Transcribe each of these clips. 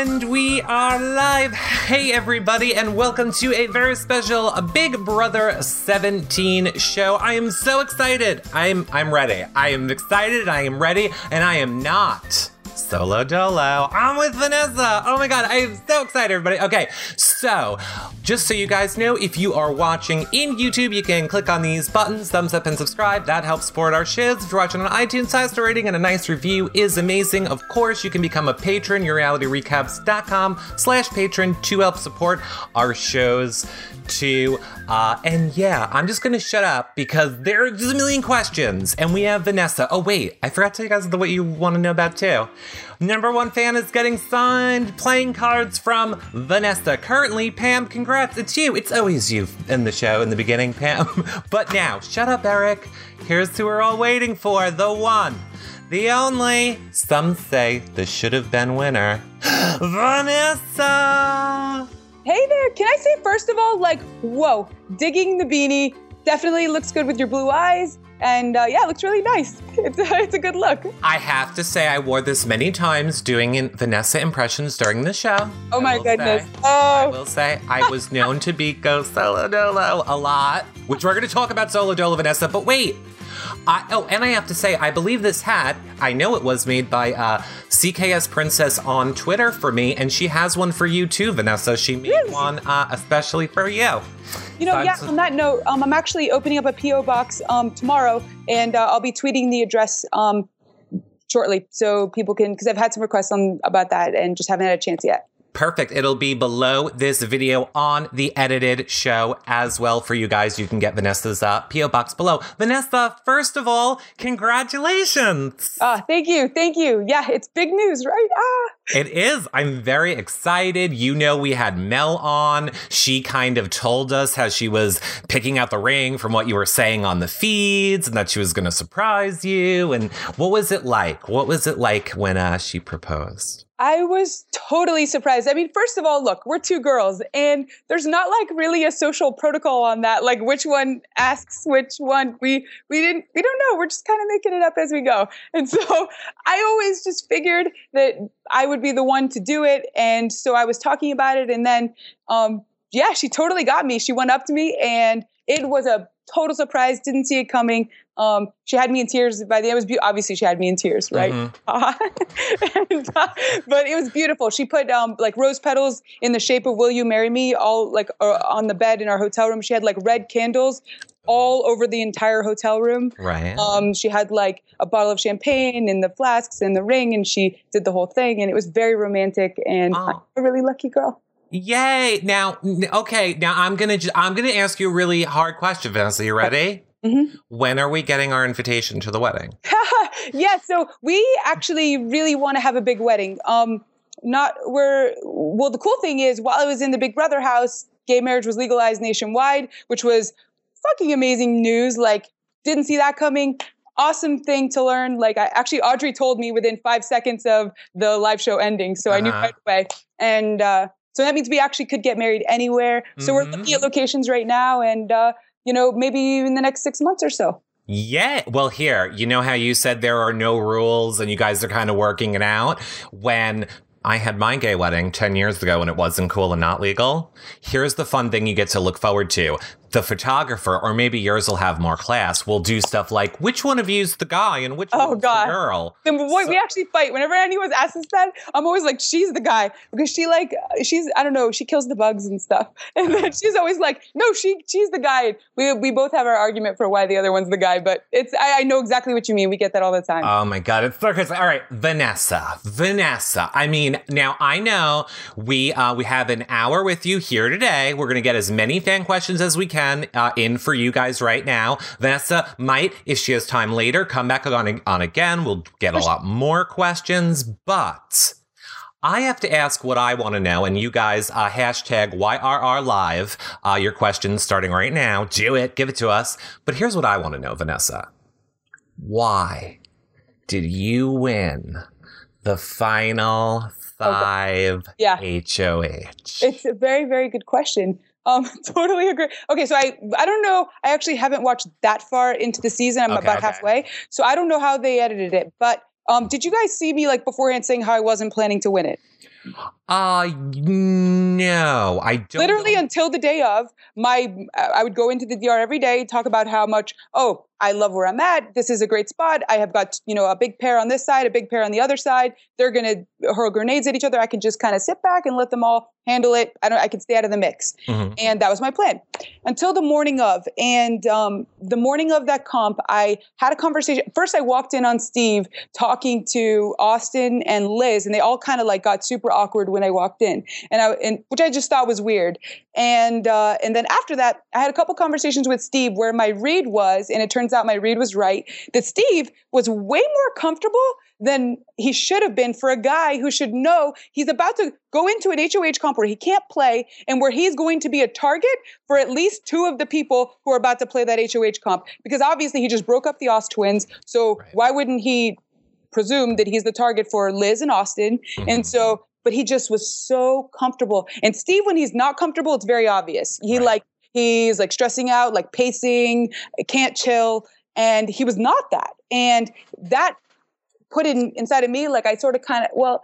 And we are live. Hey, everybody, and welcome to a very special Big Brother 17 show. I am so excited. I'm I'm ready. I am excited. I am ready, and I am not solo dolo. I'm with Vanessa. Oh my god, I am so excited, everybody. Okay, so just so you guys know, if you are watching in YouTube, you can click on these buttons, thumbs up and subscribe. That helps support our shows. If you're watching on iTunes, star rating and a nice review is amazing. Of course, you can become a patron. YourRealityRecaps.com slash patron to help support our shows too. Uh, and yeah, I'm just gonna shut up because there's a million questions, and we have Vanessa. Oh wait, I forgot to tell you guys the what you want to know about too. Number one fan is getting signed playing cards from Vanessa. Currently, Pam, congrats, it's you. It's always you in the show in the beginning, Pam. but now, shut up, Eric. Here's who we're all waiting for the one, the only, some say the should have been winner, Vanessa. Hey there, can I say first of all, like, whoa, digging the beanie definitely looks good with your blue eyes. And uh, yeah, it looks really nice. It's a, it's a good look. I have to say, I wore this many times doing in Vanessa impressions during the show. Oh my goodness. say. Oh. I will say I was known to be Go Solo Dolo a lot, which we're going to talk about Solo Dolo Vanessa. But wait, I, oh, and I have to say, I believe this hat. I know it was made by uh, CKS Princess on Twitter for me, and she has one for you too, Vanessa. She made Really? one uh, especially for you. You know, So yeah, on that note, um, I'm actually opening up a P.O. box um, tomorrow, and uh, I'll be tweeting the address um, shortly so people can, because I've had some requests on about that and just haven't had a chance yet. Perfect. It'll be below this video on the edited show as well for you guys. You can get Vanessa's uh, PO box below. Vanessa, first of all, congratulations. Ah, thank you, thank you. Yeah, it's big news, right? Ah. It is. I'm very excited. You know, we had Mel on. She kind of told us how she was picking out the ring from what you were saying on the feeds and that she was going to surprise you. And what was it like? What was it like when uh, she proposed? I was totally surprised. I mean, first of all, look, we're two girls, and there's not like really a social protocol on that, like which one asks which one. We we didn't we don't know. We're just kind of making it up as we go. And so I always just figured that I would be the one to do it, and so I was talking about it, and then um, yeah, she totally got me. She went up to me, and it was a total surprise. Didn't see it coming. Um, she had me in tears. By the end, it was be- obviously she had me in tears, right? Mhm. and, uh, but it was beautiful. She put um, like rose petals in the shape of "Will you marry me?" all like uh, on the bed in our hotel room. She had like red candles all over the entire hotel room. Right. Um, she had like a bottle of champagne and the flasks and the ring, and she did the whole thing, and it was very romantic. And Oh. I'm a really lucky girl. Yay! Now, okay. Now I'm gonna ju- I'm gonna ask you a really hard question, Vanessa. You ready? Mhm. When are we getting our invitation to the wedding? yeah, so we actually really want to have a big wedding. Um, not we're well. The cool thing is, while I was in the Big Brother house, gay marriage was legalized nationwide, which was fucking amazing news. Like, didn't see that coming. Awesome thing to learn. Like, I actually Audrey told me within five seconds of the live show ending, so I knew Uh-huh. right away. And uh, so that means we actually could get married anywhere. So we're Mhm. looking at locations right now, and uh, you know, maybe in the next six months or so. Yeah. Well, here, you know how you said there are no rules and you guys are kind of working it out? When I had my gay wedding 10 years ago when it wasn't cool and not legal, here's the fun thing you get to look forward to. The photographer, or maybe yours will have more class, will do stuff like which one of you's the guy and which Oh, one's God. the girl. Then boy, So- we actually fight. Whenever anyone asks us that, I'm always like, she's the guy because she like she's I don't know, she kills the bugs and stuff. And then she's always like, no, she she's the guy. We we both have our argument for why the other one's the guy, but it's I, I know exactly what you mean. We get that all the time. Oh my god, it's so crazy. All right, Vanessa, Vanessa. I mean, now I know we uh, we have an hour with you here today. We're gonna get as many fan questions as we can uh, in for you guys right now. Vanessa might, if she has time later, come back on on again. We'll get a lot more questions, but. I have to ask what I want to know, and you guys, uh, hashtag YRR Live, uh, your questions starting right now. Do it, give it to us. But here's what I want to know, Vanessa. Why did you win the final five Yeah. HOH? It's a very, very good question. Um, totally agree. Okay, so I I don't know. I actually haven't watched that far into the season. I'm Okay, about okay. halfway, so I don't know how they edited it. But um, did you guys see me like beforehand saying how I wasn't planning to win it? Uh no, I don't. Literally know. until the day of, my I would go into the DR every day, talk about how much, oh, I love where I'm at. This is a great spot. I have got, you know, a big pair on this side, a big pair on the other side. They're going to hurl grenades at each other. I can just kind of sit back and let them all handle it. I don't I can stay out of the mix. Mhm. And that was my plan until the morning of. And um, the morning of that comp, I had a conversation. First, I walked in on Steve talking to Austin and Liz, and they all kind of like got super awkward when I walked in, and I and which I just thought was weird. And uh, and then after that, I had a couple conversations with Steve where my read was, and it turns out my read was right. That Steve was way more comfortable than he should have been for a guy who should know he's about to go into an HOH comp where he can't play and where he's going to be a target for at least two of the people who are about to play that HOH comp. Because obviously he just broke up the Oz twins. So Right. why wouldn't he presume that he's the target for Liz and Austin? And Mhm. so, but he just was so comfortable. And Steve, when he's not comfortable, it's very obvious. He Right. like, he's like stressing out, like pacing, can't chill. And he was not that. And that put in inside of me, like I sort of kind of, well,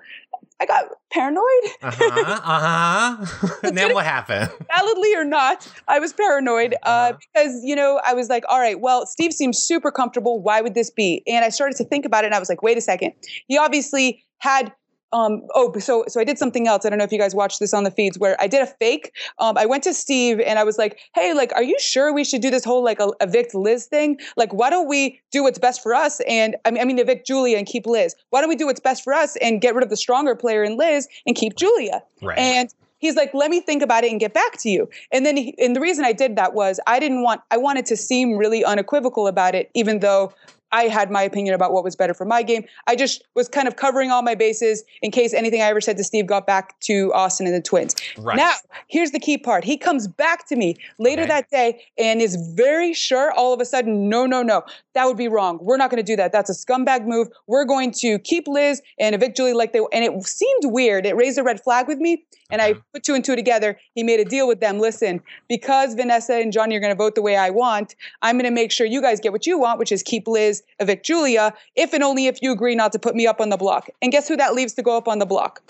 I got paranoid, Uh-huh. Uh-huh. And then what happened? validly or not. I was paranoid uh, Uh-huh. because, you know, I was like, all right, well, Steve seems super comfortable. Why would this be? And I started to think about it and I was like, wait a second. He obviously had. Um, oh, so so I did something else. I don't know if you guys watched this on the feeds where I did a fake. Um, I went to Steve and I was like, "Hey, like, are you sure we should do this whole like a, evict Liz thing? Like, why don't we do what's best for us? And I mean, I mean, evict Julia and keep Liz. Why don't we do what's best for us and get rid of the stronger player in Liz and keep Julia? Right. And he's like, let me think about it and get back to you. And then, he, and the reason I did that was I didn't want, I wanted to seem really unequivocal about it, even though I had my opinion about what was better for my game. I just was kind of covering all my bases in case anything I ever said to Steve got back to Austin and the twins. right. Now, here's the key part. He comes back to me later Okay. that day and is very sure all of a sudden, no, no, no, that would be wrong. We're not going to do that. That's a scumbag move. We're going to keep Liz and evict Julie like they, and it seemed weird. It raised a red flag with me. And I put two and two together. He made a deal with them. Listen, because Vanessa and Johnny are going to vote the way I want, I'm going to make sure you guys get what you want, which is keep Liz, evict Julia, if and only if you agree not to put me up on the block. And guess who that leaves to go up on the block?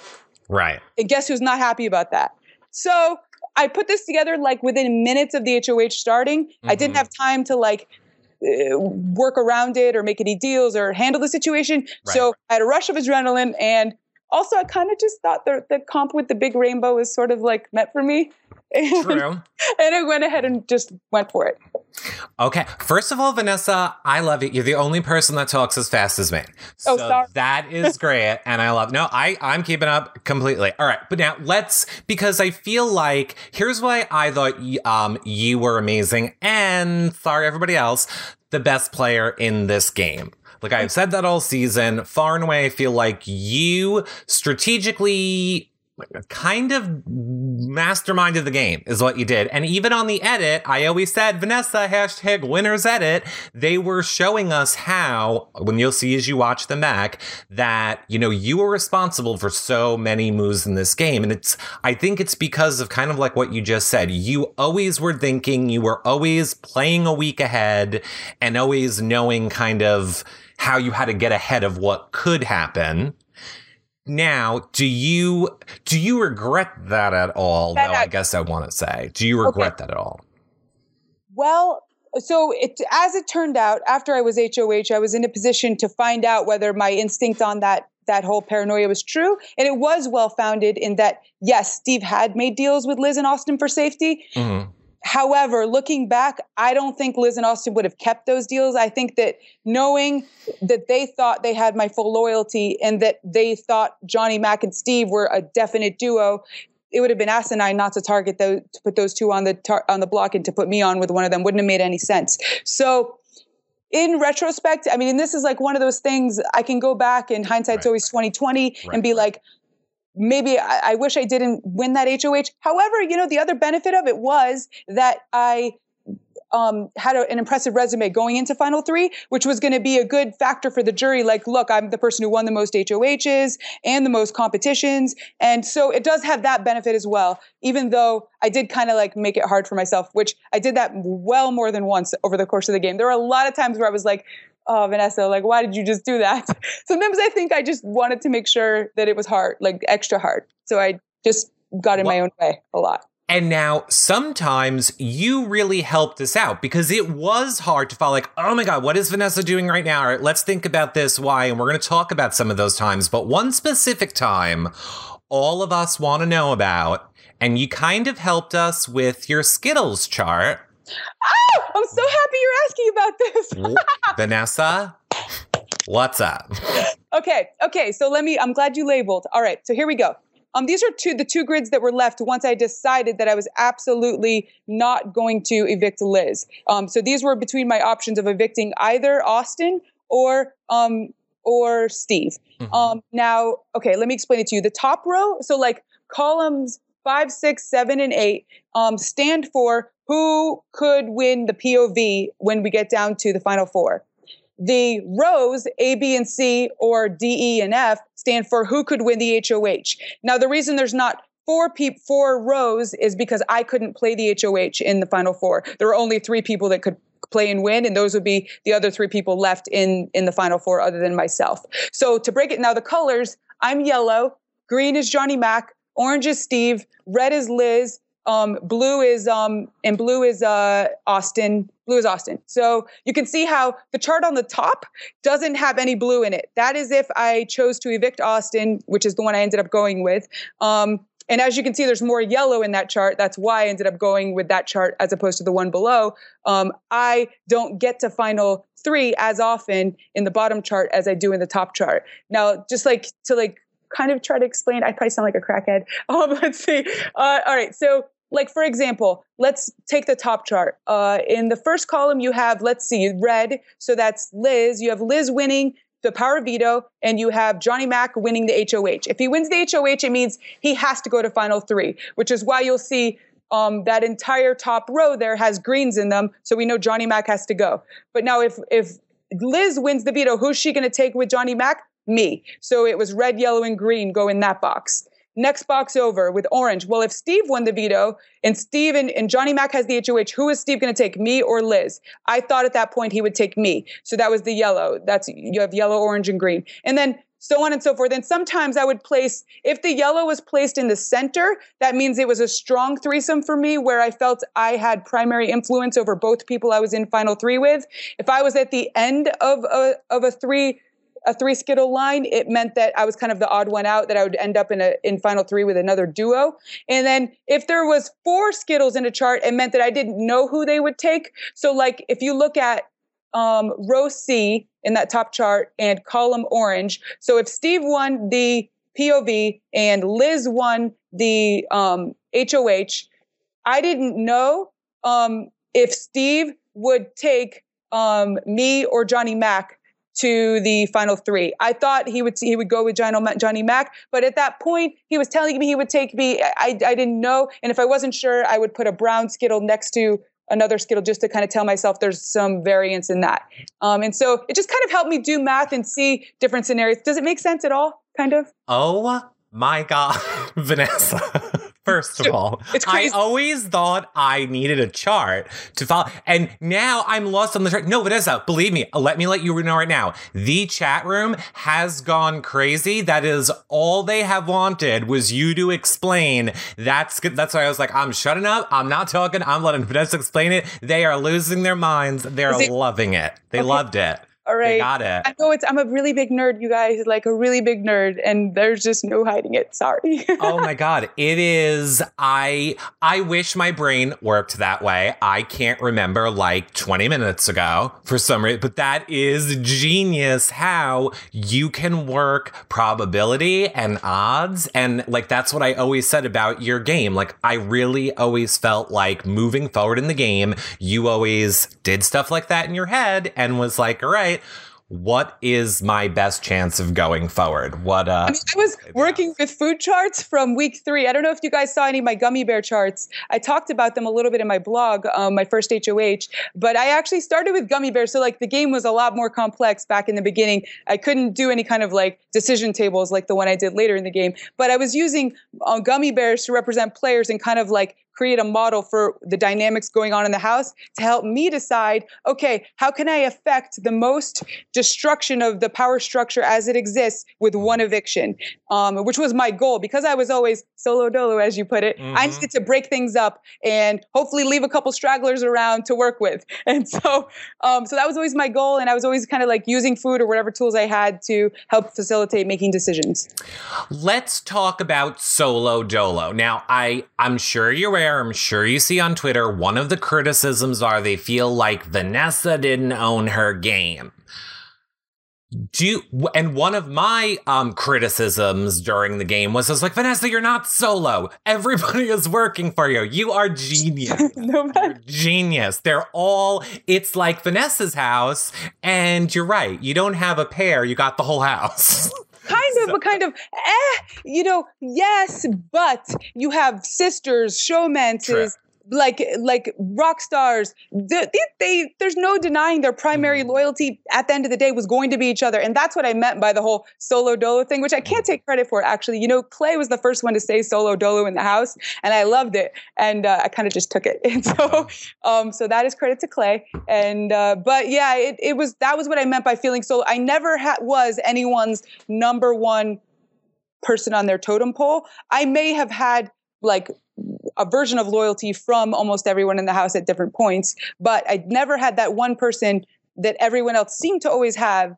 right. And guess who's not happy about that? So I put this together like within minutes of the HOH starting. I didn't Mhm. have time to like uh, work around it or make any deals or handle the situation. So I had a rush of adrenaline and also I kind of just thought the, the comp with the big rainbow was sort of like meant for me. And, True. and I went ahead and just went for it. Okay. First of all, Vanessa, I love you. You're the only person that talks as fast as me. Oh, so sorry. that is great. And I love no, I, I'm keeping up completely. All right. But now let's because I feel like here's why I thought um you were amazing and sorry everybody else, the best player in this game. Like I've said that all season, far and away, I feel like you strategically kind of masterminded the game is what you did. And even on the edit, I always said, Vanessa, hashtag winners edit. They were showing us how, when you'll see as you watch them back, that, you know, you were responsible for so many moves in this game. And it's, I think it's because of kind of like what you just said. You always were thinking, you were always playing a week ahead and always knowing kind of how you had to get ahead of what could happen. Now, do you do you regret that at all? That Though I I- guess I want to say, do you regret that at all? Well, so it as it turned out, after I was HOH, I was in a position to find out whether my instinct on that that whole paranoia was true, and it was well founded in that yes, Steve had made deals with Liz and Austin for safety. Mhm. However, looking back, I don't think Liz and Austin would have kept those deals. I think that knowing that they thought they had my full loyalty and that they thought Johnny Mac and Steve were a definite duo, it would have been asinine not to target those to put those two on the tar- on the block and to put me on with one of them wouldn't have made any sense. So in retrospect, I mean, and this is like one of those things I can go back and hindsight's Right. always 2020 Right. and be like, maybe I, I wish I didn't win that HOH. However, you know, the other benefit of it was that I um, had a, an impressive resume going into Final Three, which was going to be a good factor for the jury. Like, look, I'm the person who won the most HOHs and the most competitions. And so it does have that benefit as well, even though I did kind of like make it hard for myself, which I did that well more than once over the course of the game. There were a lot of times where I was like, oh, Vanessa, like, why did you just do that? Sometimes I think I just wanted to make sure that it was hard, like extra hard. So I just got in my own way a lot. And now sometimes you really helped us out because it was hard to follow, like, oh my God, what is Vanessa doing right now? All right, let's think about this, why, and we're going to talk about some of those times. But one specific time, all of us want to know about, and you kind of helped us with your Skittles chart. I'm so happy you're asking about this. Vanessa, what's up? Okay, okay, so let me, I'm glad you labeled. All right, so here we go. Um, these are two the two grids that were left once I decided that I was absolutely not going to evict Liz. Um, so these were between my options of evicting either Austin or um, or Steve. Mm-hmm. Um, now, okay, let me explain it to you. The top row, so like columns five, six, seven, and eight, um, stand for who could win the POV when we get down to the final four. The rows A, B, and C, or D, E, and F stand for who could win the HOH. Now, the reason there's not four four rows is because I couldn't play the HOH in the final four. There were only three people that could play and win, and those would be the other three people left in in the final four, other than myself. So to break it now, the colors: I'm yellow, green is Johnny Mac, orange is Steve, red is Liz, um, blue is um, and blue is uh, Austin. Blue is Austin. So you can see how the chart on the top doesn't have any blue in it. That is if I chose to evict Austin, which is the one I ended up going with. Um, and as you can see, there's more yellow in that chart. That's why I ended up going with that chart as opposed to the one below. Um, I don't get to final three as often in the bottom chart as I do in the top chart. Now, just like to like kind of try to explain, I probably sound like a crackhead. Um, let's see. Uh, all right, so like for example let's take the top chart. Uh, in the first column you have let's see red so that's liz. You have liz winning the power veto and you have johnny mac winning the hoh if he wins the hoh it means he has to go to final three which is why you'll see um, that entire top row there has greens in them so we know johnny mac has to go. But now if if liz wins the veto who's she going to take with johnny mac me so it was red yellow and green go in that box Next box over with orange. Well, if Steve won the veto and Steve and, and Johnny Mac has the HOH, who is Steve going to take, me or Liz? I thought at that point he would take me. So that was the yellow. That's you have yellow, orange, and green. And then so on and so forth. And sometimes I would place, if the yellow was placed in the center, that means it was a strong threesome for me where I felt I had primary influence over both people I was in final three with. If I was at the end of a, of a three a three skittle line, it meant that I was kind of the odd one out, that I would end up in a in final three with another duo. And then if there was four skittles in a chart, it meant that I didn't know who they would take. So like if you look at um, row C in that top chart and column orange. So if Steve won the POV and Liz won the um, HOH, I didn't know um, if Steve would take um, me or Johnny Mac to the final three. I thought he would see, he would go with Johnny Mac, but at that point he was telling me he would take me. I, I didn't know, and if I wasn't sure, I would put a brown Skittle next to another Skittle just to kind of tell myself there's some variance in that. Um, and so it just kind of helped me do math and see different scenarios. Does it make sense at all? Kind of. Oh my God, Vanessa. First of all, I always thought I needed a chart to follow, and now I'm lost on the chart. No, Vanessa, believe me, let me let you know right now. The chat room has gone crazy. That is all they have wanted was you to explain. That's good. That's why I was like, I'm shutting up. I'm not talking. I'm letting Vanessa explain it. They are losing their minds. They're it, loving it. They okay. loved it. All right. They got it. I know it's I'm a really big nerd, you guys, like a really big nerd, and there's just no hiding it. Sorry. oh my god. It is I I wish my brain worked that way. I can't remember like 20 minutes ago for some reason, but that is genius how you can work probability and odds. And like that's what I always said about your game. Like I really always felt like moving forward in the game, you always did stuff like that in your head and was like, all right right, what is my best chance of going forward? What uh I, mean, I was working with food charts from week three. I don't know if you guys saw any of my gummy bear charts. I talked about them a little bit in my blog, um, my first HOH, but I actually started with gummy bears. So like the game was a lot more complex back in the beginning. I couldn't do any kind of like decision tables like the one I did later in the game, but I was using uh, gummy bears to represent players and kind of like create a model for the dynamics going on in the house to help me decide, okay, how can I affect the most destruction of the power structure as it exists with one eviction, um, which was my goal because I was always solo dolo, as you put it. Mm-hmm. I needed to break things up and hopefully leave a couple stragglers around to work with. And so, um, so that was always my goal. And I was always kind of like using food or whatever tools I had to help facilitate making decisions. Let's talk about solo dolo. Now, I I'm sure you're I'm sure you see on Twitter. One of the criticisms are they feel like Vanessa didn't own her game. Do and one of my um criticisms during the game was I was like Vanessa you're not solo. Everybody is working for you. You are genius. No you're genius. They're all it's like Vanessa's house. And you're right. You don't have a pair. You got the whole house kind of, but kind of, eh, you know, yes, but you have sisters, showmances, like like rock stars they, they, there's no denying their primary mm-hmm. loyalty at the end of the day was going to be each other. And that's what i meant by the whole solo dolo thing which i can't take credit for actually. You know clay was the first one to say solo dolo in the house and i loved it. And uh, i kind of just took it. And so um so that is credit to clay. And uh, but yeah it, it was that was what i meant by feeling solo. I never ha- was anyone's number one person on their totem pole. I may have had like a version of loyalty from almost everyone in the house at different points, but I never had that one person that everyone else seemed to always have.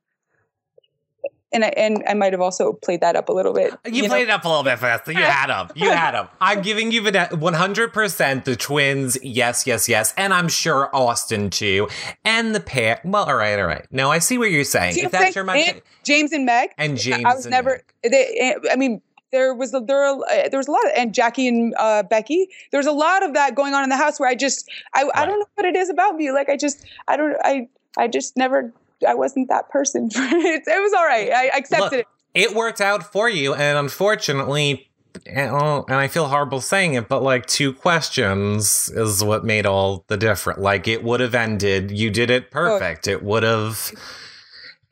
And I, and I might have also played that up a little bit. You, you played know? it up a little bit faster. You had them. You had them. I'm giving you 100% the twins. Yes, yes, yes. And I'm sure Austin too. And the pair. Well, all right, all right. No, I see what you're saying. If that's your mind. James and Meg. And James. I was never. They, eh, I mean, there was a, there uh, there was a lot of, and Jackie and uh, Becky. There was a lot of that going on in the house where I just I, right. I don't know what it is about me. Like I just I don't I I just never I wasn't that person. it, it was all right. I accepted Look, it. It worked out for you, and unfortunately, and, and I feel horrible saying it, but like two questions is what made all the difference. Like it would have ended. You did it oh. perfect. Oh. It would have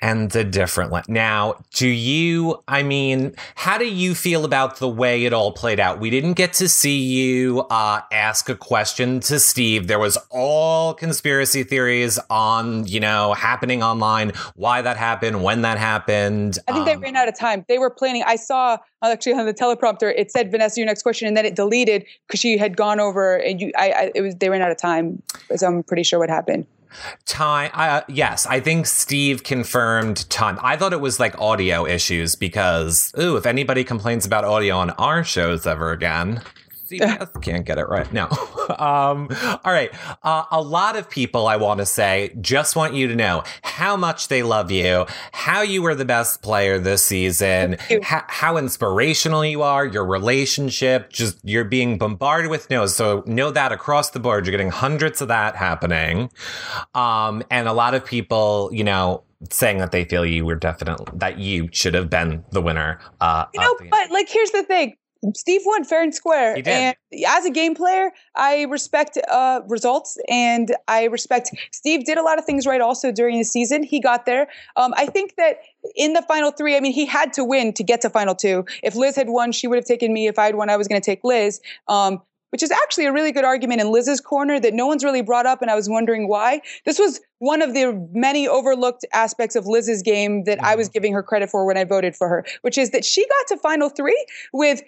ended differently. Now, do you, I mean, how do you feel about the way it all played out? We didn't get to see you uh, ask a question to Steve. There was all conspiracy theories on, you know, happening online, why that happened, when that happened. I think um, they ran out of time. They were planning, I saw actually on the teleprompter, it said Vanessa, your next question, and then it deleted because she had gone over and you, I, I, it was, they ran out of time. So I'm pretty sure what happened. Time, uh, yes, I think Steve confirmed time. I thought it was like audio issues because, ooh, if anybody complains about audio on our shows ever again, CBS can't get it right. No. um, all right. Uh, a lot of people, I want to say, just want you to know how much they love you, how you were the best player this season, ha- how inspirational you are, your relationship, just you're being bombarded with no's. So know that across the board, you're getting hundreds of that happening. Um, and a lot of people, you know, saying that they feel you were definitely that you should have been the winner. Uh, you know, but like here's the thing: Steve won fair and square. And as a game player, I respect uh, results and I respect Steve did a lot of things right also during the season. He got there. Um, I think that in the final three, I mean, he had to win to get to final two. If Liz had won, she would have taken me. If I had won, I was going to take Liz. Um, which is actually a really good argument in Liz's corner that no one's really brought up, and I was wondering why. This was one of the many overlooked aspects of Liz's game that I was mm-hmm. giving her credit for when I voted for her, which is that she got to final three with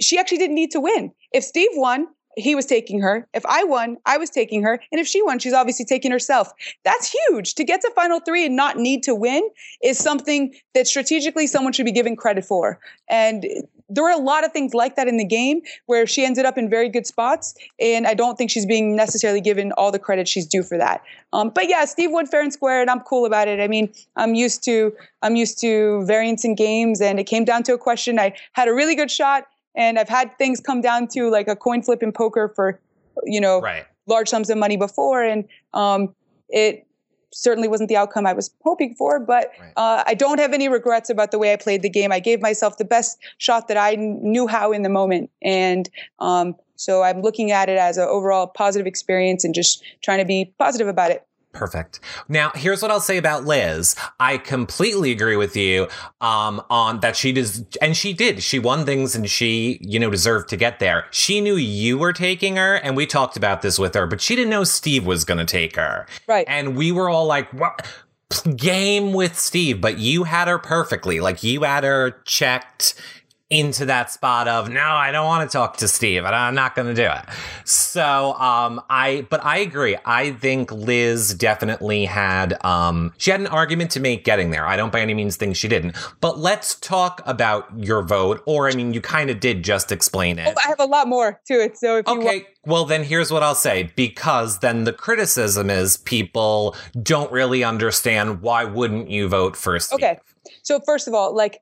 she actually didn't need to win. If Steve won, he was taking her. If I won, I was taking her. And if she won, she's obviously taking herself. That's huge. To get to final three and not need to win is something that strategically someone should be given credit for. And there were a lot of things like that in the game where she ended up in very good spots. And I don't think she's being necessarily given all the credit she's due for that. Um, but yeah, Steve won fair and square, and I'm cool about it. I mean, I'm used to I'm used to variance in games, and it came down to a question. I had a really good shot and I've had things come down to like a coin flip in poker for, you know, right. large sums of money before. And um, it certainly wasn't the outcome I was hoping for, but right. uh, I don't have any regrets about the way I played the game. I gave myself the best shot that I knew how in the moment. And um, so I'm looking at it as an overall positive experience and just trying to be positive about it. Perfect. Now, here's what I'll say about Liz. I completely agree with you um, on that she does, and she did. She won things, and she, you know, deserved to get there. She knew you were taking her, and we talked about this with her, but she didn't know Steve was going to take her. Right. And we were all like, "What?" Game with Steve, but you had her perfectly. Like you had her checked into that spot of no, I don't want to talk to Steve, and I'm not going to do it. So, um, I, but I agree. I think Liz definitely had, um, she had an argument to make getting there. I don't by any means think she didn't. But let's talk about your vote, or I mean, you kind of did just explain it. Oh, I have a lot more to it. So if you Okay, want, well, then here's what I'll say because then the criticism is people don't really understand why wouldn't you vote for Steve? okay. So first of all, like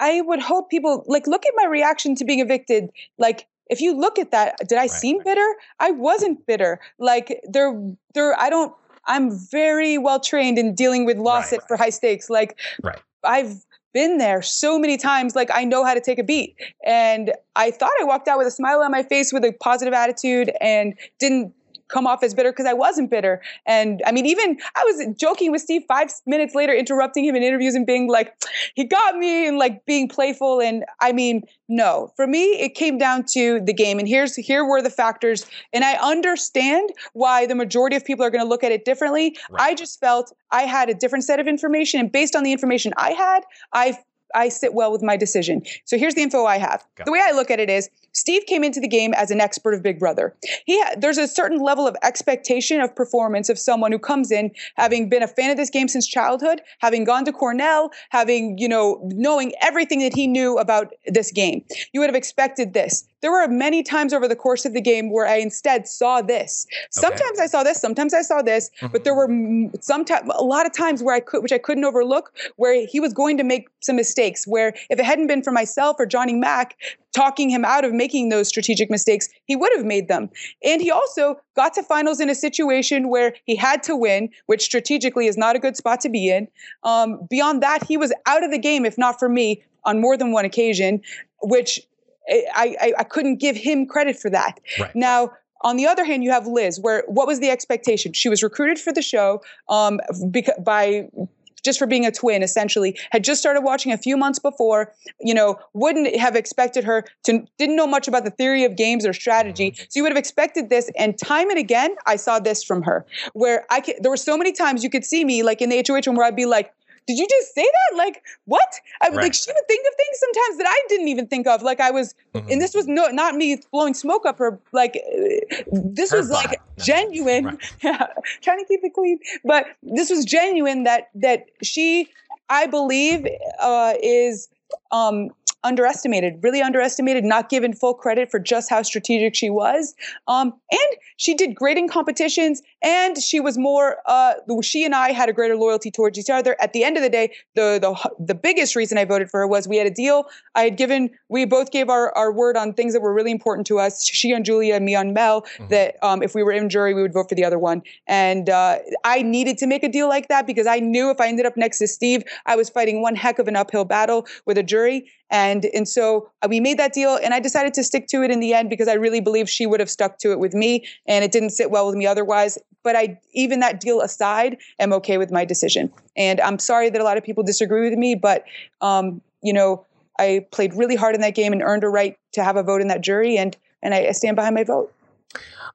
I would hope people like look at my reaction to being evicted. Like if you look at that, did I Right, seem right. bitter? I wasn't bitter. Like there, there. I don't. I'm very well trained in dealing with loss Right, at for high stakes. Like Right. I've been there so many times. Like I know how to take a beat, and I thought I walked out with a smile on my face with a positive attitude and didn't come off as bitter because I wasn't bitter. And I mean, even I was joking with Steve five minutes later, interrupting him in interviews and being like, he got me and like being playful. And I mean, no, for me, it came down to the game. And here's here were the factors. And I understand why the majority of people are going to look at it differently. Right. I just felt I had a different set of information, and based on the information I had, I I sit well with my decision. So here's the info I have. Got the way I look at it is Steve came into the game as an expert of Big Brother. He ha- there's a certain level of expectation of performance of someone who comes in having been a fan of this game since childhood, having gone to Cornell, having, you know, knowing everything that he knew about this game. You would have expected this. There were many times over the course of the game where I instead saw this. Sometimes I saw this, sometimes I saw this, mm-hmm. but there were sometimes a lot of times where I could which I couldn't overlook where he was going to make some mistakes where if it hadn't been for myself or Johnny Mac talking him out of making those strategic mistakes, he would have made them. And he also got to finals in a situation where he had to win, which strategically is not a good spot to be in. Um, beyond that, he was out of the game, if not for me, on more than one occasion, which I, I, I couldn't give him credit for that. Right. Now, on the other hand, you have Liz, where what was the expectation? She was recruited for the show um, beca- by just for being a twin, essentially, had just started watching a few months before, you know, wouldn't have expected her to, didn't know much about the theory of games or strategy. Mm-hmm. So you would have expected this. And time and again, I saw this from her, where I could, there were so many times you could see me, like in the HOH room, where I'd be like, did you just say that? Like, what? I Right. like, she would think of things sometimes that I didn't even think of. Like, I was, Mhm. and this was no, not me blowing smoke up her. Like, uh, this Her was like. No. genuine. Right. Yeah, trying to keep it clean. But this was genuine that that she, I believe, uh, is um, underestimated, really underestimated, not given full credit for just how strategic she was. Um, and she did great in competitions, and she was more. Uh, she and I had a greater loyalty towards each other. At the end of the day, the the the biggest reason I voted for her was we had a deal. I had given. We both gave our our word on things that were really important to us. She on Julia, and me on Mel. That um, if we were in jury, we would vote for the other one. And uh, I needed to make a deal like that because I knew if I ended up next to Steve, I was fighting one heck of an uphill battle with a jury. And and so uh, we made that deal, and I decided to stick to it in the end because I really believe she would have stuck to it with me, and it didn't sit well with me otherwise. But I, even that deal aside, am okay with my decision. And I'm sorry that a lot of people disagree with me, but um, you know, I played really hard in that game and earned a right to have a vote in that jury, and and I, I stand behind my vote.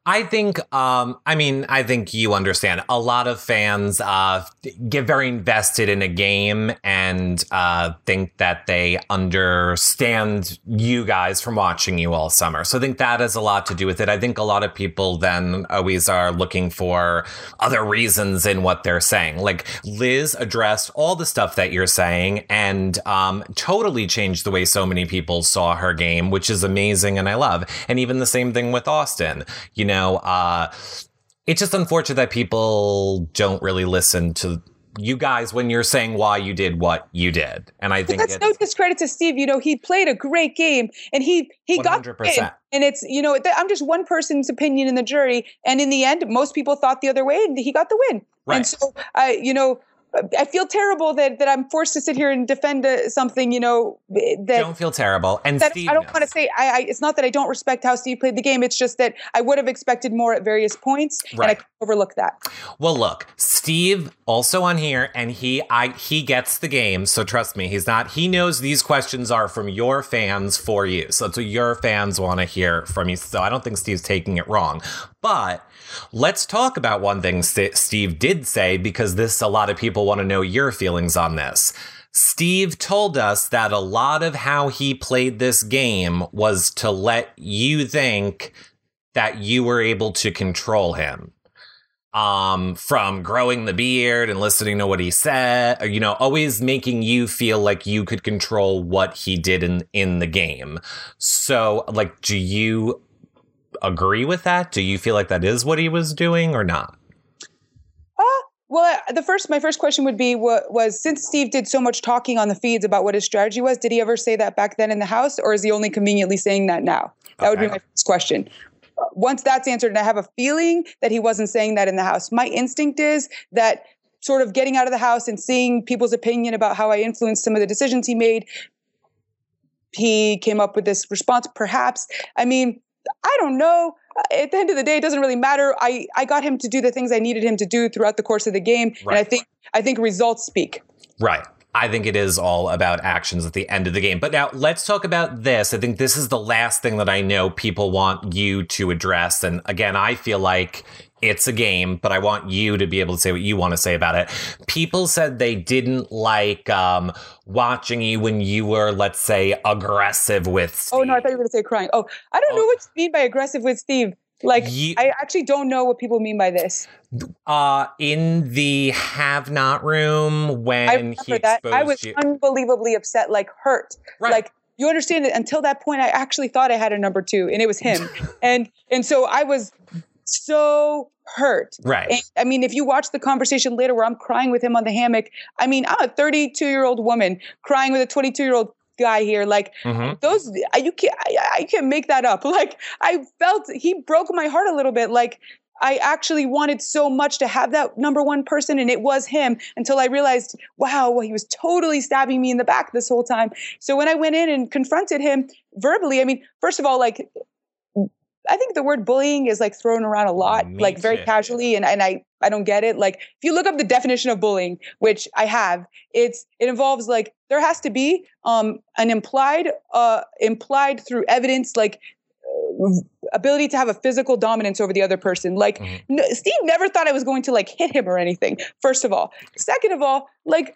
I think, um, I mean, I think you understand. A lot of fans uh, get very invested in a game and uh, think that they understand you guys from watching you all summer. So I think that has a lot to do with it. I think a lot of people then always are looking for other reasons in what they're saying. Like Liz addressed all the stuff that you're saying and um, totally changed the way so many people saw her game, which is amazing and I love. And even the same thing with Austin. You know, uh, it's just unfortunate that people don't really listen to you guys when you're saying why you did what you did. And I But think that's it's, no discredit to Steve. You know, he played a great game, and he he got the win. 100%. And it's you know, I'm just one person's opinion in the jury, and in the end, most people thought the other way, and he got the win. Right. And so I, you know, I feel terrible that that I'm forced to sit here and defend uh, something, you know, that Don't feel terrible. And Steve I don't knows. want to say. I, I it's not that I don't respect how Steve played the game. It's just that I would have expected more at various points, and I Right. can overlook that. Well, look, Steve also on here, and he I he gets the game. So trust me, he's not. He knows these questions are from your fans for you. So that's what your fans want to hear from you. So I don't think Steve's taking it wrong. But let's talk about one thing St- Steve did say because this a lot of people want to know your feelings on this. Steve told us that a lot of how he played this game was to let you think that you were able to control him um from growing the beard and listening to what he said you know always making you feel like you could control what he did in in the game so like do you agree with that do you feel like that is what he was doing or not Well, uh, the first, my first question would be: what was since Steve did so much talking on the feeds about what his strategy was? Did he ever say that back then in the house, or is he only conveniently saying that now? That would be my first question. Once that's answered, and I have a feeling that he wasn't saying that in the house. My instinct is that sort of getting out of the house and seeing people's opinion about how I influenced some of the decisions he made, he came up with this response. Perhaps, I mean, I don't know. Uh, At the end of the day, it doesn't really matter. I, I got him to do the things I needed him to do throughout the course of the game, and I think I think results speak. Right. I think it is all about actions at the end of the game. But now let's talk about this. I think this is the last thing that I know people want you to address. And again, I feel like it's a game, but I want you to be able to say what you want to say about it. People said they didn't like um, watching you when you were, let's say, aggressive with Steve. Oh no, I thought you were going to say crying. Oh, I don't know Oh. what you mean by aggressive with Steve. Like, Ye- I actually don't know what people mean by this. uh, in the have not room when remember he that. exposed I was you. unbelievably upset, like hurt. Right. Like you understand that until that point, I actually thought I had a number two, and it was him. and and so I was so hurt. right. And, I mean, if you watch the conversation later where I'm crying with him on the hammock, I mean, I'm a 32 year old woman crying with a 22 year old guy here. Like Mhm. those, you can't, I, I can't make that up. Like I felt he broke my heart a little bit. Like I actually wanted so much to have that number one person, and it was him until I realized, wow, well, he was totally stabbing me in the back this whole time. So when I went in and confronted him verbally, I mean, first of all, like, I think the word bullying is like thrown around a lot, Me like very too. casually, and, and I, I don't get it. Like, if you look up the definition of bullying, which I have, it's it involves like there has to be um, an implied, uh, implied through evidence, like uh, ability to have a physical dominance over the other person. Like Mhm. no, Steve never thought I was going to like hit him or anything. First of all, second of all, like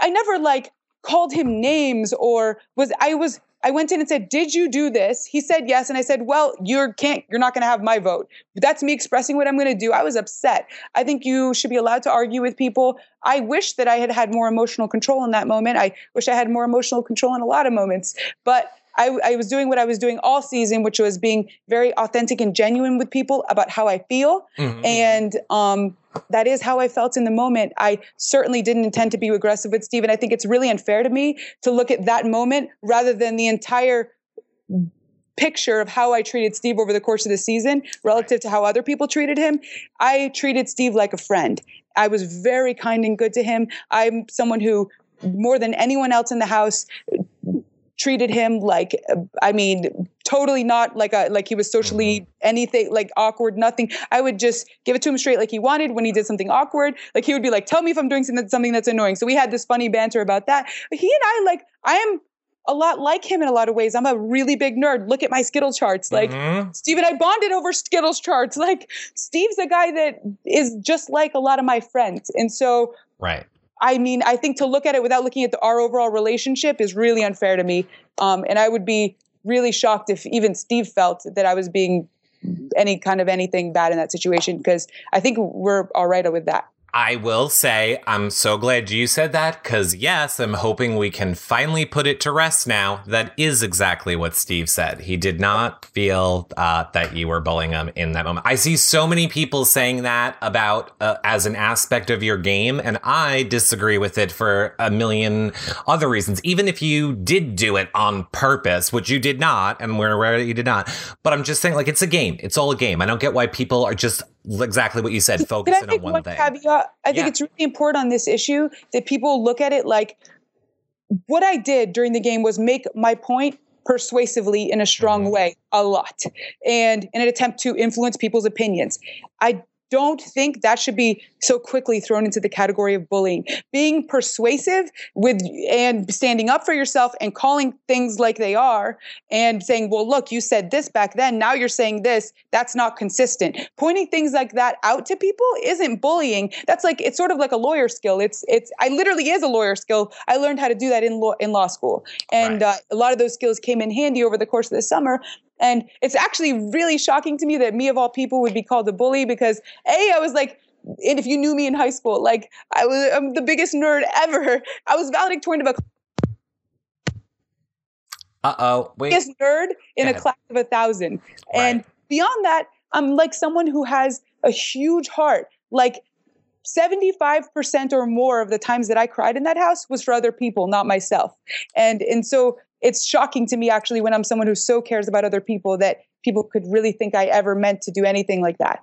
I never like called him names or was I was I went in and said, "Did you do this?" He said yes, and I said, "Well, you can't. You're not going to have my vote." But That's me expressing what I'm going to do. I was upset. I think you should be allowed to argue with people. I wish that I had had more emotional control in that moment. I wish I had more emotional control in a lot of moments, but. I, I was doing what I was doing all season, which was being very authentic and genuine with people about how I feel. Mhm. And um, that is how I felt in the moment. I certainly didn't intend to be aggressive with Steve. And I think it's really unfair to me to look at that moment rather than the entire picture of how I treated Steve over the course of the season relative to how other people treated him. I treated Steve like a friend. I was very kind and good to him. I'm someone who, more than anyone else in the house, treated him like I mean totally not like a like he was socially anything like awkward nothing. I would just give it to him straight like he wanted when he did something awkward. Like he would be like tell me if I'm doing something something that's annoying. So we had this funny banter about that. But he and I like I am a lot like him in a lot of ways. I'm a really big nerd. Look at my Skittle charts. Like Mhm. Steve and I bonded over Skittles charts. Like Steve's a guy that is just like a lot of my friends. And so right. I mean, I think to look at it without looking at the, our overall relationship is really unfair to me. Um, and I would be really shocked if even Steve felt that I was being any kind of anything bad in that situation because I think we're all right with that. I will say, I'm so glad you said that because, yes, I'm hoping we can finally put it to rest now. That is exactly what Steve said. He did not feel uh, that you were bullying him in that moment. I see so many people saying that about uh, as an aspect of your game, and I disagree with it for a million other reasons. Even if you did do it on purpose, which you did not, and we're aware that you did not. But I'm just saying, like, it's a game. It's all a game. I don't get why people are just exactly what you said. Focusing on one, one thing. Caveat? I think Yeah. it's really important on this issue that people look at it like what I did during the game was make my point persuasively in a strong Mhm. way a lot and in an attempt to influence people's opinions. I don't think that should be so quickly thrown into the category of bullying. Being persuasive with and standing up for yourself and calling things like they are and saying, "Well, look, you said this back then, now you're saying this." That's not consistent. Pointing things like that out to people isn't bullying. That's like it's sort of like a lawyer skill. It's it's I literally is a lawyer skill. I learned how to do that in law in law school. And Right. uh, a lot of those skills came in handy over the course of the summer. And it's actually really shocking to me that me of all people would be called a bully because a I was like, and if you knew me in high school, like I was I'm the biggest nerd ever. I was valedictorian of a Uh oh. Wait. biggest nerd in Go a ahead. class of a thousand. And beyond that, I'm like someone who has a huge heart. Like 75% or more of the times that I cried in that house was for other people, not myself. And and so it's shocking to me actually when I'm someone who so cares about other people that people could really think I ever meant to do anything like that.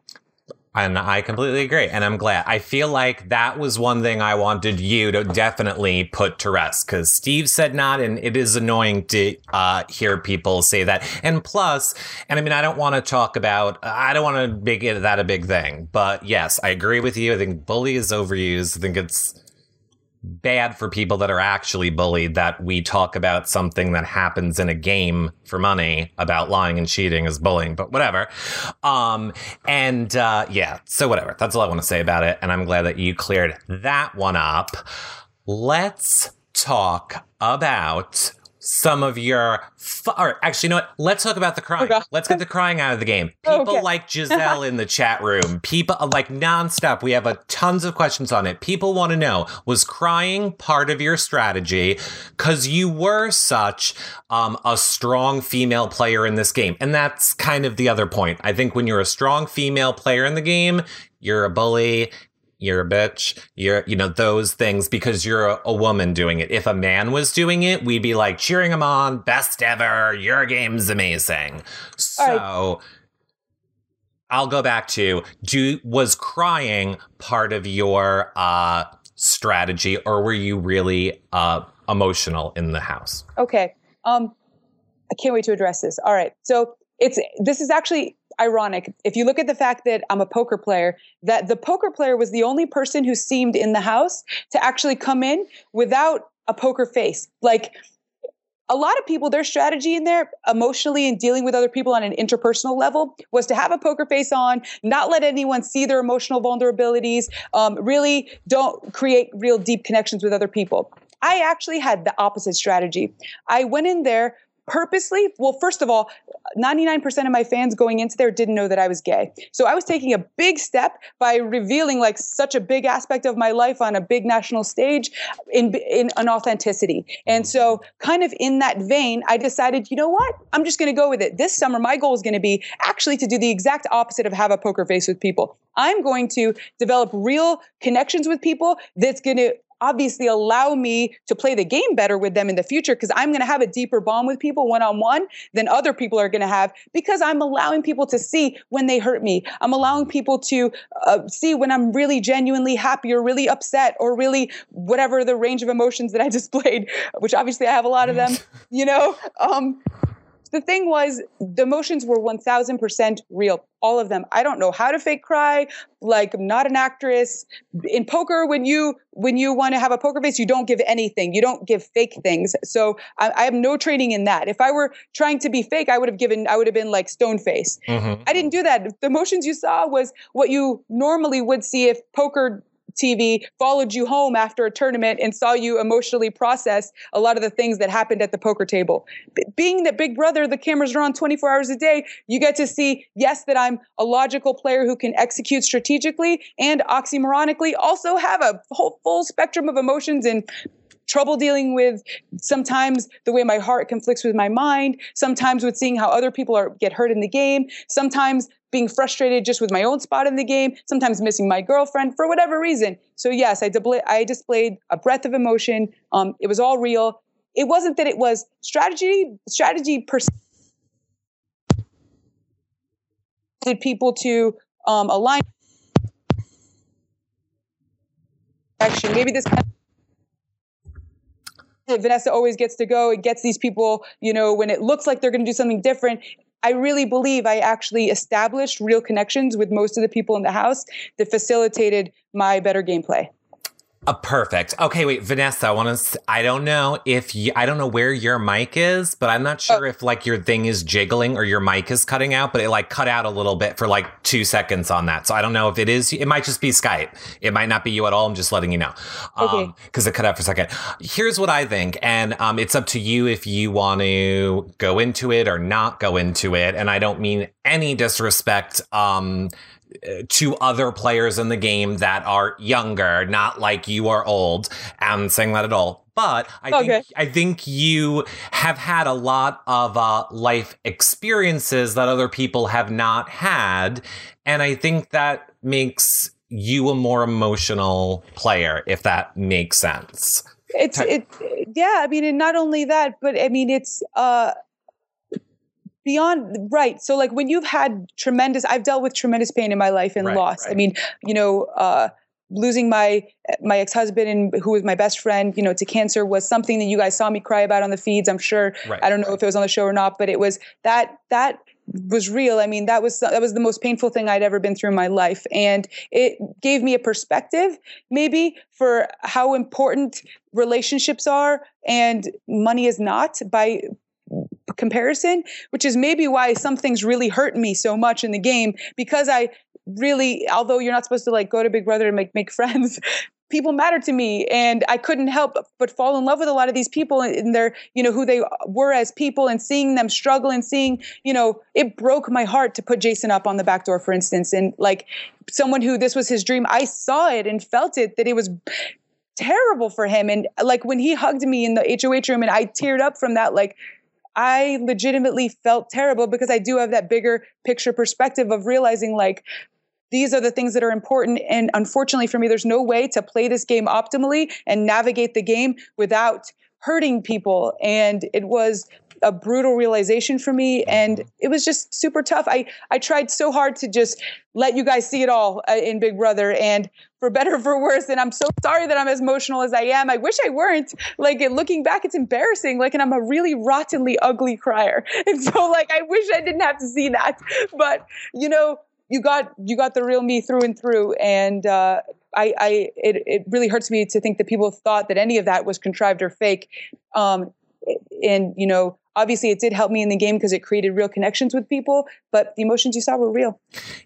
And I completely agree. And I'm glad. I feel like that was one thing I wanted you to definitely put to rest because Steve said not. And it is annoying to uh, hear people say that. And plus, and I mean, I don't want to talk about, I don't want to make it that a big thing. But yes, I agree with you. I think bully is overused. I think it's bad for people that are actually bullied that we talk about something that happens in a game for money about lying and cheating as bullying, but whatever. Um, and uh, yeah, so whatever. That's all I want to say about it. And I'm glad that you cleared that one up. Let's talk about some of your. Fu- or actually, you know what? Let's talk about the crying. Okay. Let's get the crying out of the game. People Okay. like Giselle in the chat room. People like nonstop. We have a tons of questions on it. People want to know: Was crying part of your strategy? Because you were such um, a strong female player in this game, and that's kind of the other point. I think when you're a strong female player in the game, you're a bully you're a bitch you're you know those things because you're a, a woman doing it if a man was doing it we'd be like cheering him on best ever your game's amazing so i'll go back to do was crying part of your uh strategy or were you really uh emotional in the house Okay. Um, I can't wait to address this. All right. So it's this is actually ironic. If you look at the fact that I'm a poker player, that the poker player was the only person who seemed in the house to actually come in without a poker face. Like a lot of people, their strategy in there, emotionally and dealing with other people on an interpersonal level, was to have a poker face on, not let anyone see their emotional vulnerabilities, um, really don't create real deep connections with other people. I actually had the opposite strategy. I went in there purposely. Well, first of all, 99% of my fans going into there didn't know that I was gay. So I was taking a big step by revealing like such a big aspect of my life on a big national stage in in an authenticity. And so kind of in that vein, I decided, you know what? I'm just going to go with it. This summer my goal is going to be actually to do the exact opposite of have a poker face with people. I'm going to develop real connections with people that's going to obviously allow me to play the game better with them in the future because I'm going to have a deeper bond with people one on one than other people are going to have because I'm allowing people to see when they hurt me. I'm allowing people to uh, see when I'm really genuinely happy or really upset or really whatever the range of emotions that I displayed, which obviously I have a lot of them, you know. Um, the thing was the emotions were 1000% real all of them. I don't know how to fake cry like i'm not an actress. In poker when you when you want to have a poker face you don't give anything. You don't give fake things. So I, I have no training in that. If i were trying to be fake i would have given i would have been like stone face. Mhm. I didn't do that. The emotions you saw was what you normally would see if poker TV followed you home after a tournament and saw you emotionally process a lot of the things that happened at the poker table. B- being that Big Brother, the cameras are on 24 hours a day, you get to see, yes, that I'm a logical player who can execute strategically and oxymoronically also have a whole full spectrum of emotions and trouble dealing with. Sometimes the way my heart conflicts with my mind. Sometimes with seeing how other people are get hurt in the game. Sometimes being frustrated just with my own spot in the game. Sometimes missing my girlfriend for whatever reason. So yes i, I displayed a breadth of emotion. Um, it was all real. It wasn't that it was strategy strategy per people to um, align. Action. Maybe this kind of Vanessa always gets to go. It gets these people, you know, when it looks like they're going to do something different. I really believe I actually established real connections with most of the people in the house that facilitated my better gameplay. Uh, perfect. Okay, wait, Vanessa. I want to. I don't know if you. I don't know where your mic is, but I'm not sure oh. if like your thing is jiggling or your mic is cutting out. But it like cut out a little bit for like two seconds on that. So I don't know if it is. It might just be Skype. It might not be you at all. I'm just letting you know. Okay. Because um, it cut out for a second. Here's what I think, and um, it's up to you if you want to go into it or not go into it. And I don't mean any disrespect. Um to other players in the game that are younger, not like you are old. I'm saying that at all. But I okay. think I think you have had a lot of uh, life experiences that other people have not had, and I think that makes you a more emotional player, if that makes sense. It's it, yeah. I mean, and not only that, but I mean, it's uh, beyond right so like when you've had tremendous i've dealt with tremendous pain in my life and right, loss. Right. i mean you know uh losing my my ex-husband and who was my best friend you know to cancer was something that you guys saw me cry about on the feeds i'm sure. Right, i don't know if it was on the show or not but it was that that was real. I mean that was that was the most painful thing i'd ever been through in my life and it gave me a perspective maybe for how important relationships are and money is not by comparison, which is maybe why some things really hurt me so much in the game because I really, although you're not supposed to like go to Big Brother and make make friends. People matter to me, and I couldn't help but fall in love with a lot of these people and their, you know, who they were as people, and seeing them struggle, and seeing, you know, it broke my heart to put Jason up on the back door, for instance, and like someone who this was his dream. I saw it and felt it that it was terrible for him. And like when he hugged me in the HOH room and I teared up from that, like I legitimately felt terrible because I do have that bigger picture perspective of realizing like these are the things that are important. And unfortunately for me, there's no way to play this game optimally and navigate the game without hurting people. And it was a brutal realization for me and it was just super tough. I i tried so hard to just let you guys see it all uh, in big brother and for better for worse and i'm so sorry that i'm as emotional as i am. I wish i weren't. Like looking back it's embarrassing. Like and i'm a really rottenly ugly crier. And so like i wish i didn't have to see that. But you know you got you got the real me through and through and uh, I, I it, it really hurts me to think that people thought that any of that was contrived or fake. Um, and you know obviously it did help me in the game because it created real connections with people but the emotions you saw were real.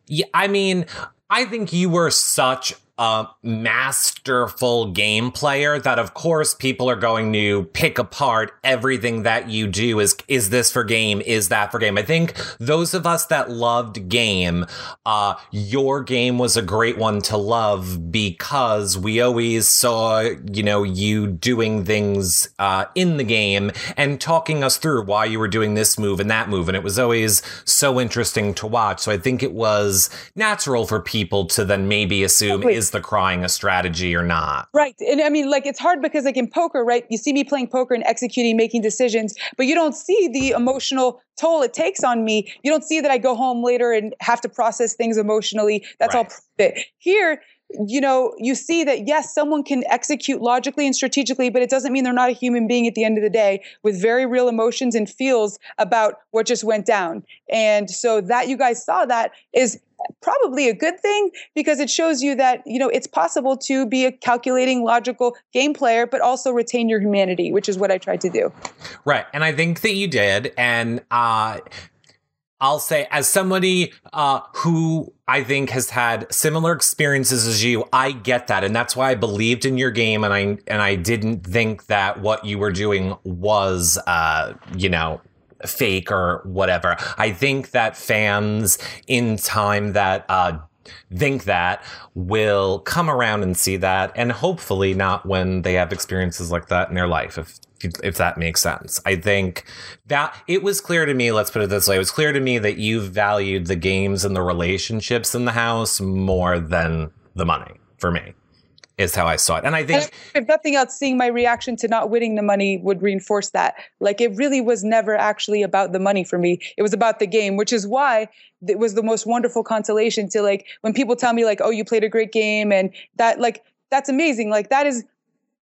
Yeah i mean i think you were such a masterful game player that of course people are going to pick apart everything that you do. Is is this for game? Is that for game? I think those of us that loved game uh your game was a great one to love because we always saw you know you doing things uh in the game and talking us through why you were doing this move and that move. And it was always so interesting to watch. So i think it was natural for people to then maybe assume is the crying a strategy or not. Right. And I mean, like, it's hard because, like, in poker, right, you see me playing poker and executing, making decisions, but you don't see the emotional toll it takes on me. You don't see that I go home later and have to process things emotionally. That's right. all. Here, you know, you see that yes, someone can execute logically and strategically, but it doesn't mean they're not a human being at the end of the day with very real emotions and feels about what just went down. And so that you guys saw that is probably a good thing because it shows you that, you know, it's possible to be a calculating, logical game player, but also retain your humanity, which is what I tried to do. Right. And I think that you did. And, uh, I'll say, as somebody uh, who I think has had similar experiences as you, I get that, and that's why I believed in your game, and I and I didn't think that what you were doing was, uh, you know, fake or whatever. I think that fans in time that uh, think that will come around and see that, and hopefully not when they have experiences like that in their life. If if that makes sense. I think that it was clear to me, let's put it this way, it was clear to me that you valued the games and the relationships in the house more than the money for me. is how I saw it. And I think, and if nothing else, seeing my reaction to not winning the money would reinforce that. Like it really was never actually about the money for me. It was about the game, which is why it was the most wonderful consolation to like when people tell me like, "Oh, you played a great game," and that like that's amazing. Like that is